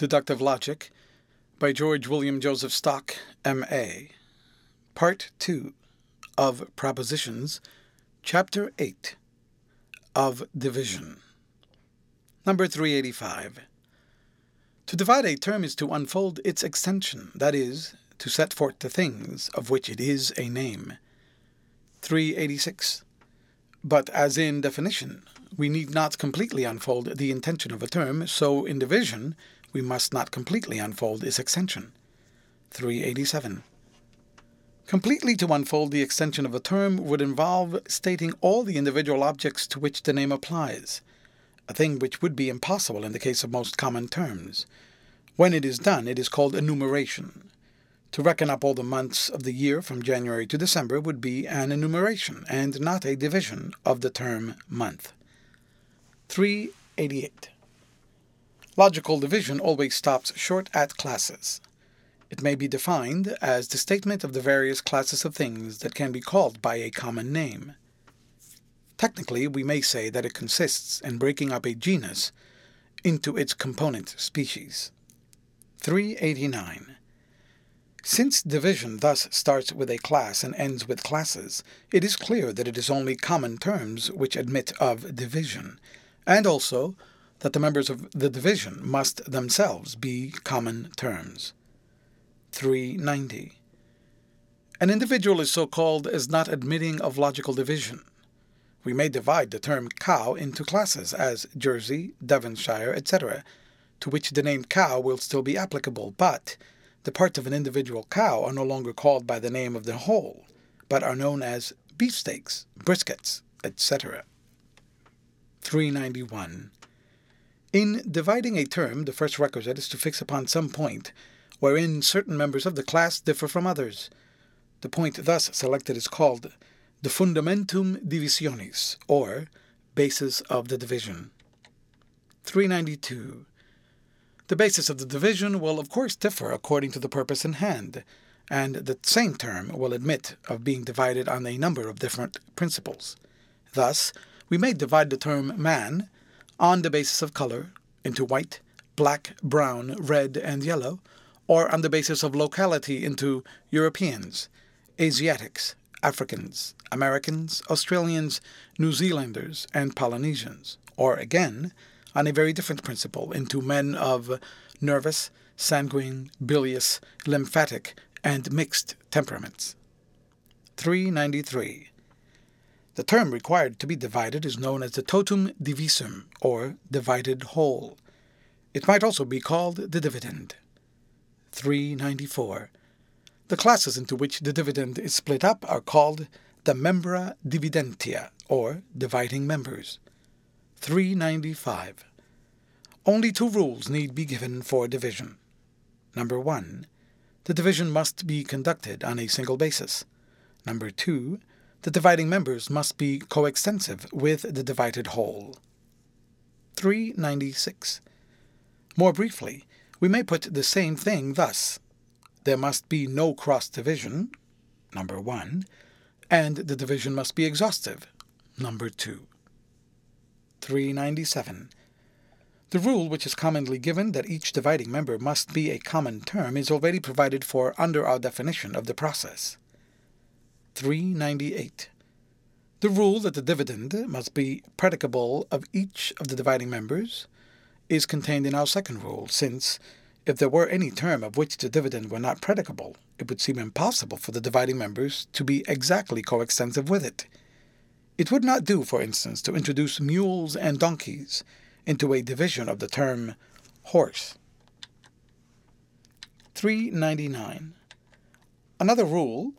Deductive Logic by George William Joseph Stock, M.A. Part 2 of Propositions, Chapter 8 of Division. Number 385. To divide a term is to unfold its extension, that is, to set forth the things of which it is a name. 386. But as in definition, we need not completely unfold the intension of a term, so in division, we must not completely unfold its extension. 387. Completely to unfold the extension of a term would involve stating all the individual objects to which the name applies, a thing which would be impossible in the case of most common terms. When it is done, it is called enumeration. To reckon up all the months of the year from January to December would be an enumeration and not a division of the term month. 388. Logical division always stops short at classes. It may be defined as the statement of the various classes of things that can be called by a common name. Technically, we may say that it consists in breaking up a genus into its component species. 389. Since division thus starts with a class and ends with classes, it is clear that it is only common terms which admit of division, and also that the members of the division must themselves be common terms. 390. An individual is so called as not admitting of logical division. We may divide the term cow into classes, as Jersey, Devonshire, etc., to which the name cow will still be applicable, but the parts of an individual cow are no longer called by the name of the whole, but are known as beefsteaks, briskets, etc. 391. In dividing a term, the first requisite is to fix upon some point wherein certain members of the class differ from others. The point thus selected is called the fundamentum divisionis, or basis of the division. 392. The basis of the division will of course differ according to the purpose in hand, and the same term will admit of being divided on a number of different principles. Thus, we may divide the term man on the basis of color into white, black, brown, red, and yellow, or on the basis of locality into Europeans, Asiatics, Africans, Americans, Australians, New Zealanders, and Polynesians, or again, on a very different principle into men of nervous, sanguine, bilious, lymphatic, and mixed temperaments. 393. The term required to be divided is known as the totum divisum, or divided whole. It might also be called the dividend. 394. The classes into which the dividend is split up are called the membra dividentia, or dividing members. 395. Only two rules need be given for division. Number one, the division must be conducted on a single basis. Number two, the dividing members must be coextensive with the divided whole. 396. More briefly, we may put the same thing thus there must be no cross division, number one, and the division must be exhaustive, number two. 397. The rule which is commonly given that each dividing member must be a common term is already provided for under our definition of the process. 398. The rule that the dividend must be predicable of each of the dividing members is contained in our second rule, since, if there were any term of which the dividend were not predicable, it would seem impossible for the dividing members to be exactly coextensive with it. It would not do, for instance, to introduce mules and donkeys into a division of the term horse. 399. Another rule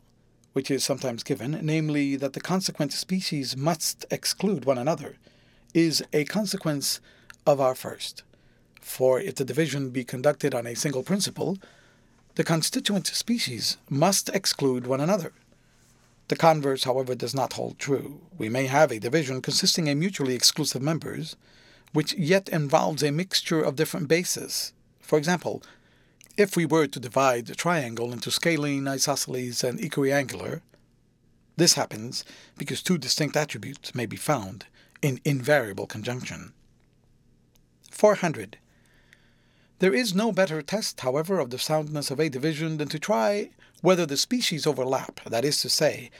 which is sometimes given, namely that the consequent species must exclude one another, is a consequence of our first. For if the division be conducted on a single principle, the constituent species must exclude one another. The converse, however, does not hold true. We may have a division consisting of mutually exclusive members, which yet involves a mixture of different bases. For example, if we were to divide the triangle into scalene, isosceles, and equiangular, this happens because two distinct attributes may be found in invariable conjunction. 400. There is no better test, however, of the soundness of a division than to try whether the species overlap, that is to say,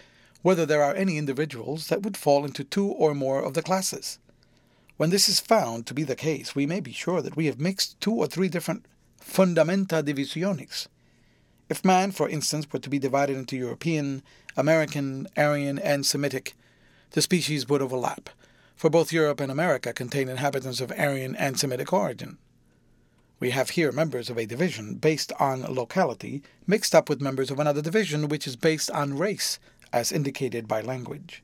whether there are any individuals that would fall into two or more of the classes. When this is found to be the case, we may be sure that we have mixed two or three different fundamenta divisionis. If man, for instance, were to be divided into European, American, Aryan, and Semitic, the species would overlap, for both Europe and America contain inhabitants of Aryan and Semitic origin. We have here members of a division based on locality mixed up with members of another division which is based on race, as indicated by language.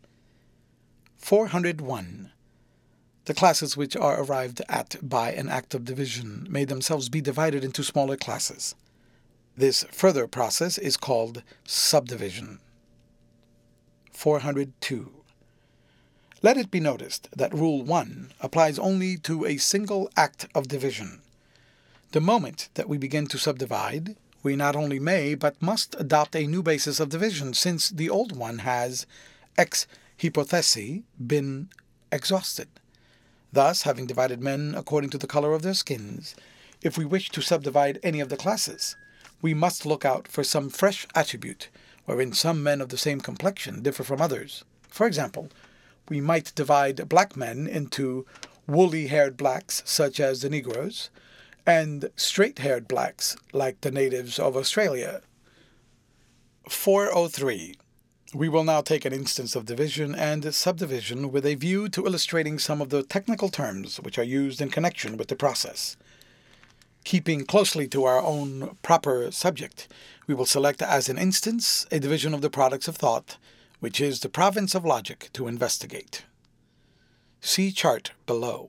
401. The classes which are arrived at by an act of division may themselves be divided into smaller classes. This further process is called subdivision. 402. Let it be noticed that Rule 1 applies only to a single act of division. The moment that we begin to subdivide, we not only may but must adopt a new basis of division, since the old one has, ex hypothesi, been exhausted. Thus, having divided men according to the color of their skins, if we wish to subdivide any of the classes, we must look out for some fresh attribute wherein some men of the same complexion differ from others. For example, we might divide black men into woolly haired blacks, such as the Negroes, and straight haired blacks like the natives of Australia. 403. We will now take an instance of division and subdivision with a view to illustrating some of the technical terms which are used in connection with the process. Keeping closely to our own proper subject, we will select as an instance a division of the products of thought, which is the province of logic to investigate. See chart below.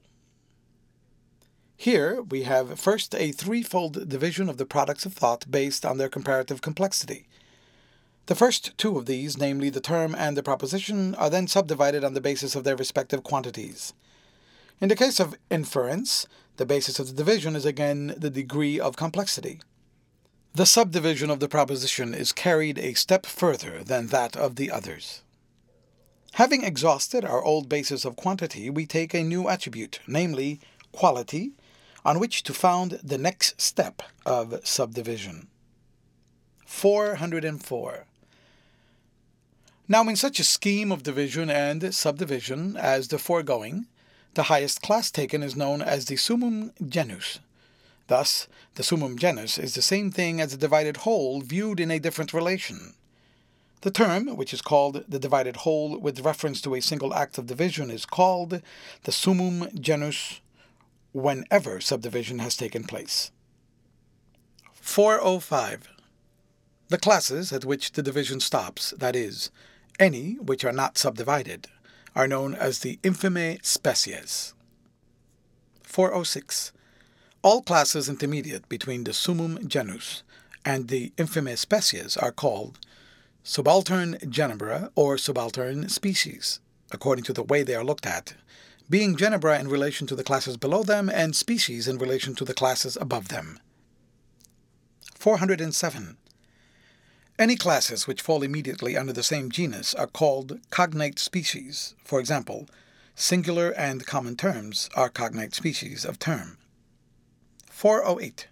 Here we have first a threefold division of the products of thought based on their comparative complexity. The first two of these, namely the term and the proposition, are then subdivided on the basis of their respective quantities. In the case of inference, the basis of the division is again the degree of complexity. The subdivision of the proposition is carried a step further than that of the others. Having exhausted our old basis of quantity, we take a new attribute, namely quality, on which to found the next step of subdivision. 404. Now, in such a scheme of division and subdivision as the foregoing, the highest class taken is known as the summum genus. Thus, the summum genus is the same thing as a divided whole viewed in a different relation. The term, which is called the divided whole with reference to a single act of division, is called the summum genus whenever subdivision has taken place. 405. The classes at which the division stops, that is, any which are not subdivided, are known as the infimae species. 406. All classes intermediate between the summum genus and the infimae species are called subaltern genera or subaltern species, according to the way they are looked at being genera in relation to the classes below them and species in relation to the classes above them. 407. Any classes which fall immediately under the same genus are called cognate species. For example, singular and common terms are cognate species of term. 408.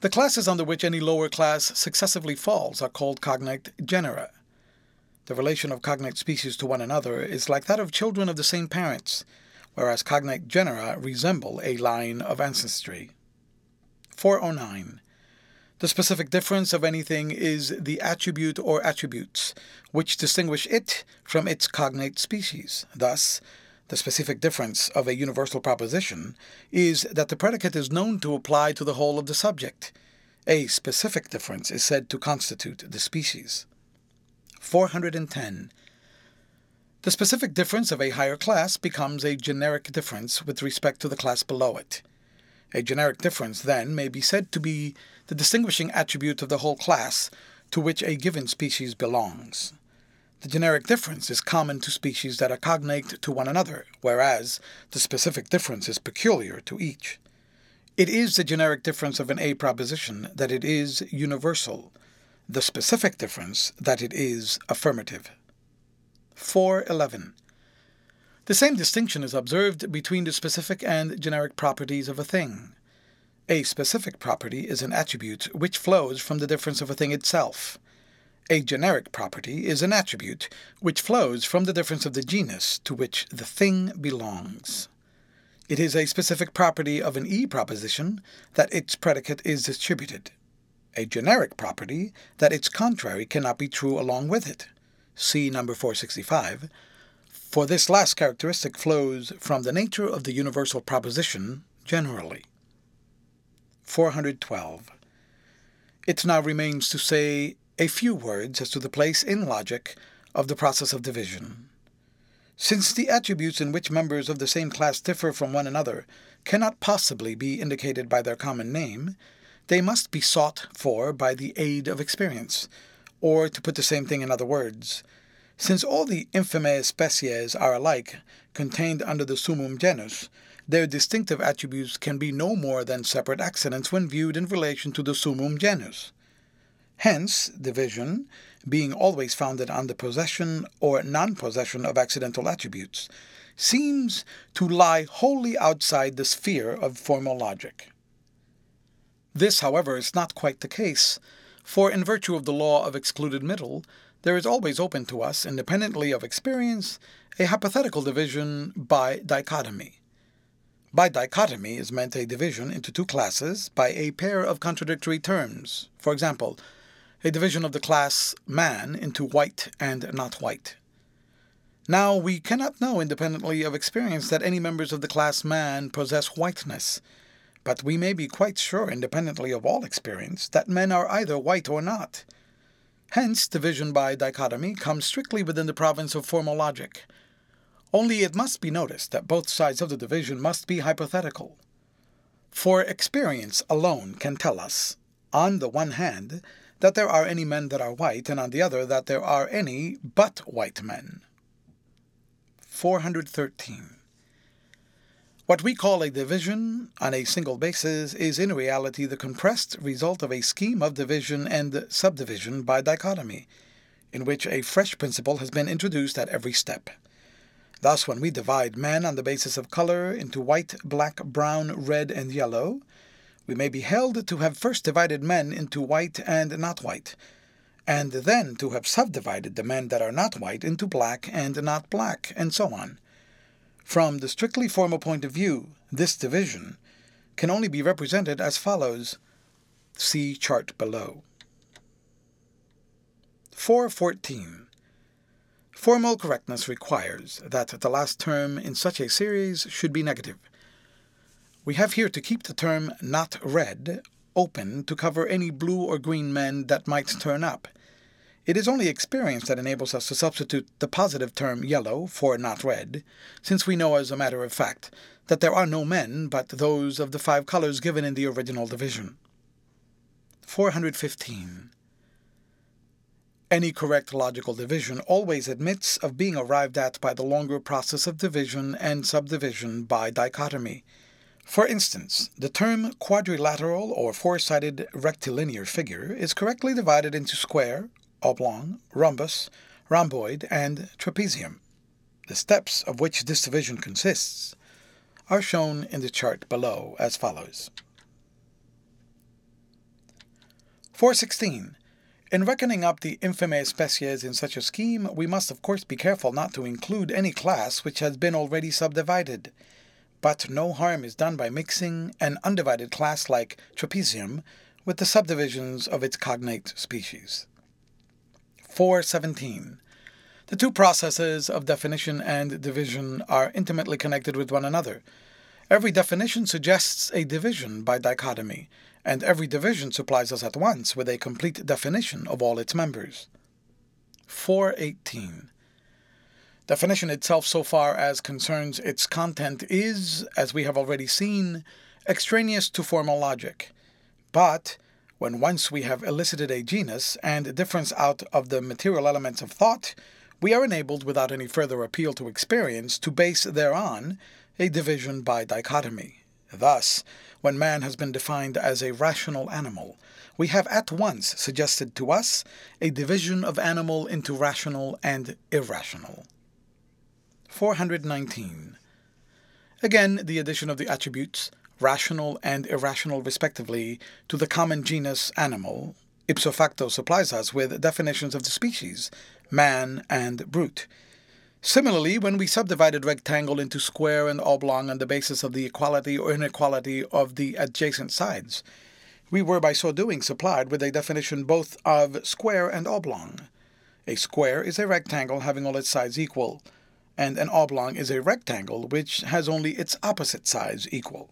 The classes under which any lower class successively falls are called cognate genera. The relation of cognate species to one another is like that of children of the same parents, whereas cognate genera resemble a line of ancestry. 409. The specific difference of anything is the attribute or attributes which distinguish it from its cognate species. Thus, the specific difference of a universal proposition is that the predicate is known to apply to the whole of the subject. A specific difference is said to constitute the species. 410. The specific difference of a higher class becomes a generic difference with respect to the class below it. A generic difference, then, may be said to be the distinguishing attribute of the whole class to which a given species belongs. The generic difference is common to species that are cognate to one another, whereas the specific difference is peculiar to each. It is the generic difference of an A proposition that it is universal, the specific difference that it is affirmative. 411. The same distinction is observed between the specific and generic properties of a thing. A specific property is an attribute which flows from the difference of a thing itself. A generic property is an attribute which flows from the difference of the genus to which the thing belongs. It is a specific property of an E proposition that its predicate is distributed. A generic property that its contrary cannot be true along with it. See number 465. For this last characteristic flows from the nature of the universal proposition generally. 412. It now remains to say a few words as to the place in logic of the process of division. Since the attributes in which members of the same class differ from one another cannot possibly be indicated by their common name, they must be sought for by the aid of experience, or, to put the same thing in other words, since all the infimae species are alike, contained under the summum genus, their distinctive attributes can be no more than separate accidents when viewed in relation to the summum genus. Hence, division, being always founded on the possession or non possession of accidental attributes, seems to lie wholly outside the sphere of formal logic. This, however, is not quite the case, for in virtue of the law of excluded middle, there is always open to us, independently of experience, a hypothetical division by dichotomy. By dichotomy is meant a division into two classes by a pair of contradictory terms. For example, a division of the class man into white and not white. Now, we cannot know independently of experience that any members of the class man possess whiteness, but we may be quite sure independently of all experience that men are either white or not. Hence, division by dichotomy comes strictly within the province of formal logic. Only it must be noticed that both sides of the division must be hypothetical. For experience alone can tell us, on the one hand, that there are any men that are white, and on the other that there are any but white men. 413. What we call a division on a single basis is in reality the compressed result of a scheme of division and subdivision by dichotomy, in which a fresh principle has been introduced at every step. Thus, when we divide men on the basis of color into white, black, brown, red, and yellow, we may be held to have first divided men into white and not white, and then to have subdivided the men that are not white into black and not black, and so on. From the strictly formal point of view, this division can only be represented as follows. See chart below. 414. Formal correctness requires that the last term in such a series should be negative we have here to keep the term not red open to cover any blue or green men that might turn up. It is only experience that enables us to substitute the positive term yellow for not red, since we know as a matter of fact that there are no men but those of the five colors given in the original division. 415. Any correct logical division always admits of being arrived at by the longer process of division and subdivision by dichotomy for instance, the term quadrilateral or four-sided rectilinear figure is correctly divided into square, oblong, rhombus, rhomboid, and trapezium. The steps of which this division consists are shown in the chart below as follows. 416. In reckoning up the infimae species in such a scheme, we must of course be careful not to include any class which has been already subdivided but no harm is done by mixing an undivided class like trapezium with the subdivisions of its cognate species. 417. The two processes of definition and division are intimately connected with one another. Every definition suggests a division by dichotomy, and every division supplies us at once with a complete definition of all its members. 418. Definition itself, so far as concerns its content, is, as we have already seen, extraneous to formal logic. But when once we have elicited a genus and difference out of the material elements of thought, we are enabled, without any further appeal to experience, to base thereon a division by dichotomy. Thus, when man has been defined as a rational animal, we have at once suggested to us a division of animal into rational and irrational. 419. Again, the addition of the attributes rational and irrational respectively, to the common genus animal, ipso facto supplies us with definitions of the species, man and brute. Similarly, when we subdivided rectangle into square and oblong on the basis of the equality or inequality of the adjacent sides, we were by so doing supplied with a definition both of square and oblong. A square is a rectangle having all its sides equal, and an oblong is a rectangle which has only its opposite sides equal.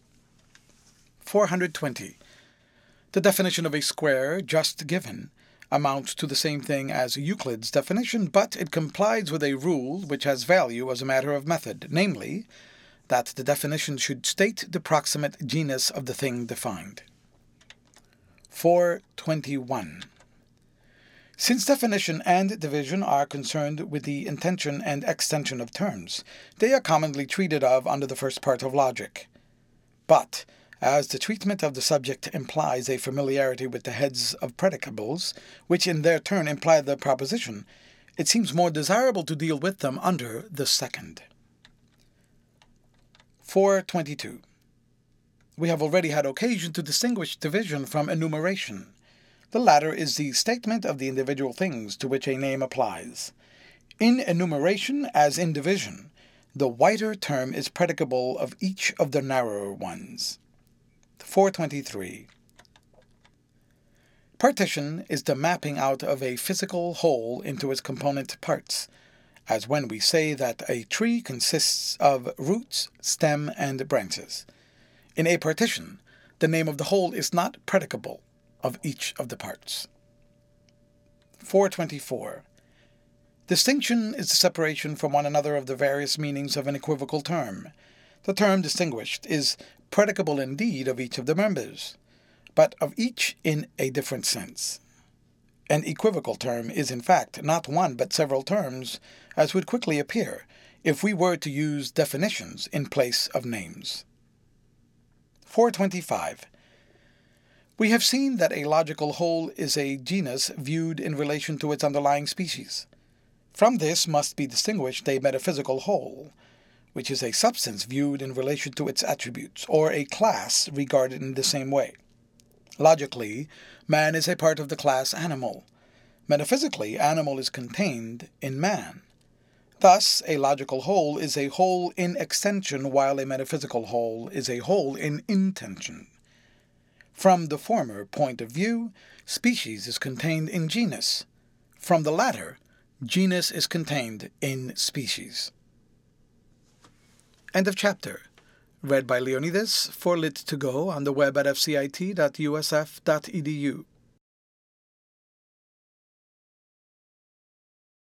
420. The definition of a square just given amounts to the same thing as Euclid's definition, but it complies with a rule which has value as a matter of method, namely, that the definition should state the proximate genus of the thing defined. 421. Since definition and division are concerned with the intension and extension of terms, they are commonly treated of under the first part of logic. But, as the treatment of the subject implies a familiarity with the heads of predicables, which in their turn imply the proposition, it seems more desirable to deal with them under the second. 422. We have already had occasion to distinguish division from enumeration. The latter is the statement of the individual things to which a name applies. In enumeration, as in division, the wider term is predicable of each of the narrower ones. 423. Partition is the mapping out of a physical whole into its component parts, as when we say that a tree consists of roots, stem, and branches. In a partition, the name of the whole is not predicable of each of the parts. 424. Distinction is the separation from one another of the various meanings of an equivocal term. The term distinguished is predicable indeed of each of the members, but of each in a different sense. An equivocal term is in fact not one but several terms, as would quickly appear if we were to use definitions in place of names. 425. We have seen that a logical whole is a genus viewed in relation to its underlying species. From this must be distinguished a metaphysical whole, which is a substance viewed in relation to its attributes, or a class regarded in the same way. Logically, man is a part of the class animal. Metaphysically, animal is contained in man. Thus, a logical whole is a whole in extension, while a metaphysical whole is a whole in intension. From the former point of view, species is contained in genus. From the latter, genus is contained in species. End of chapter. Read by Leonidas for Lit2Go on the web at fcit.usf.edu.